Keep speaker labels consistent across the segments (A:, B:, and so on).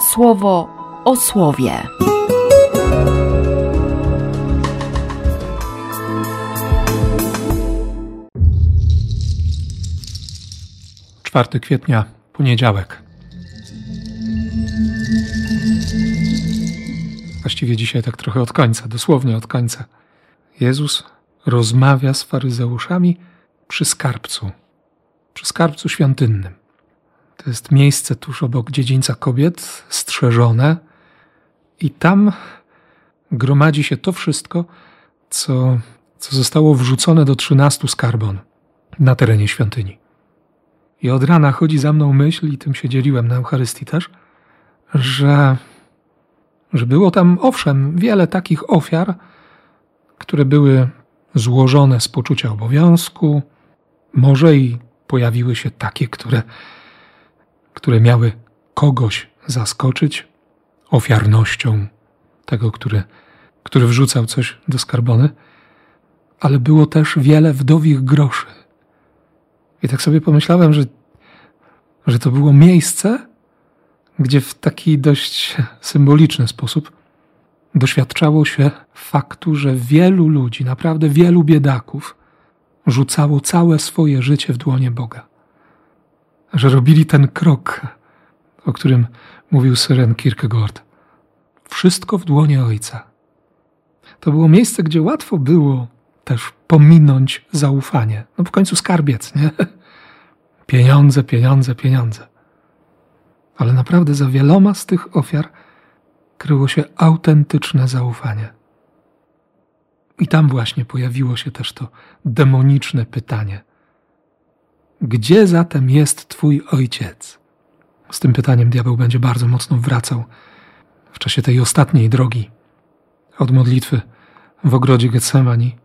A: słowo o słowie.
B: 4 kwietnia, poniedziałek. Właściwie dzisiaj tak trochę od końca, dosłownie od końca. Jezus rozmawia z faryzeuszami przy skarbcu, przy skarbcu świątynnym. To jest miejsce tuż obok dziedzińca kobiet, strzeżone, i tam gromadzi się to wszystko, co, co zostało wrzucone do trzynastu skarbon na terenie świątyni. I od rana chodzi za mną myśl, i tym się dzieliłem na Eucharystii też, że, że było tam owszem wiele takich ofiar, które były złożone z poczucia obowiązku, może i pojawiły się takie, które, które miały kogoś zaskoczyć? Ofiarnością tego, który, który wrzucał coś do skarbony, ale było też wiele wdowich groszy. I tak sobie pomyślałem, że, że to było miejsce, gdzie w taki dość symboliczny sposób doświadczało się faktu, że wielu ludzi, naprawdę wielu biedaków, rzucało całe swoje życie w dłonie Boga. Że robili ten krok, o którym mówił Syren Kierkegaard. Wszystko w dłonie Ojca. To było miejsce, gdzie łatwo było też pominąć zaufanie. No w końcu skarbiec, nie? Pieniądze, pieniądze, pieniądze. Ale naprawdę za wieloma z tych ofiar kryło się autentyczne zaufanie. I tam właśnie pojawiło się też to demoniczne pytanie: Gdzie zatem jest Twój ojciec? Z tym pytaniem diabeł będzie bardzo mocno wracał w czasie tej ostatniej drogi od modlitwy w ogrodzie Getsemani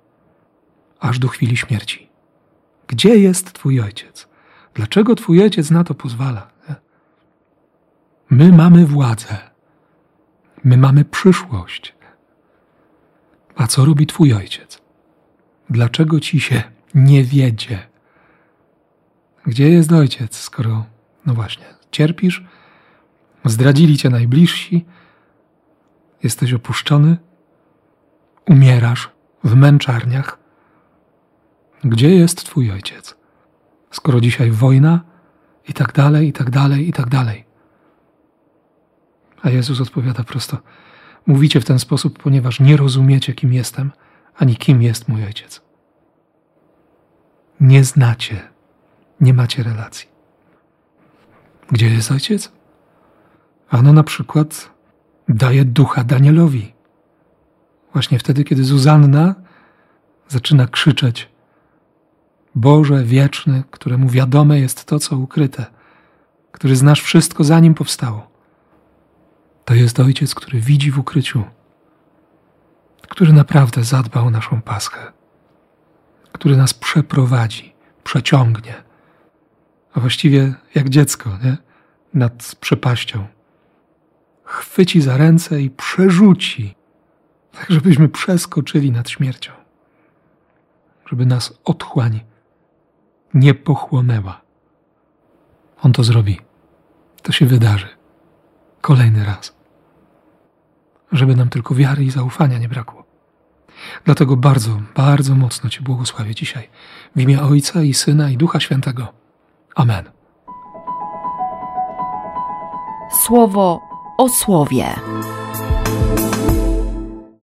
B: aż do chwili śmierci. Gdzie jest Twój ojciec? Dlaczego Twój ojciec na to pozwala? My mamy władzę. My mamy przyszłość. A co robi Twój ojciec? Dlaczego ci się nie wiedzie? Gdzie jest ojciec, skoro, no właśnie, cierpisz, zdradzili cię najbliżsi, jesteś opuszczony, umierasz w męczarniach? Gdzie jest Twój ojciec? Skoro dzisiaj wojna i tak dalej, i tak dalej, i tak dalej. A Jezus odpowiada prosto: Mówicie w ten sposób, ponieważ nie rozumiecie, kim jestem, ani kim jest mój ojciec. Nie znacie, nie macie relacji. Gdzie jest ojciec? Ano na przykład daje ducha Danielowi. Właśnie wtedy, kiedy Zuzanna zaczyna krzyczeć Boże wieczny, któremu wiadome jest to, co ukryte, który znasz wszystko, zanim powstało. To jest Ojciec, który widzi w ukryciu, który naprawdę zadba o naszą paschę, który nas przeprowadzi, przeciągnie, a właściwie jak dziecko, nie? Nad przepaścią. Chwyci za ręce i przerzuci, tak żebyśmy przeskoczyli nad śmiercią, żeby nas otchłań nie pochłonęła. On to zrobi. To się wydarzy. Kolejny raz. Żeby nam tylko wiary i zaufania nie brakło. Dlatego bardzo, bardzo mocno Cię błogosławię dzisiaj. W imię Ojca i Syna i Ducha Świętego. Amen.
A: Słowo o słowie.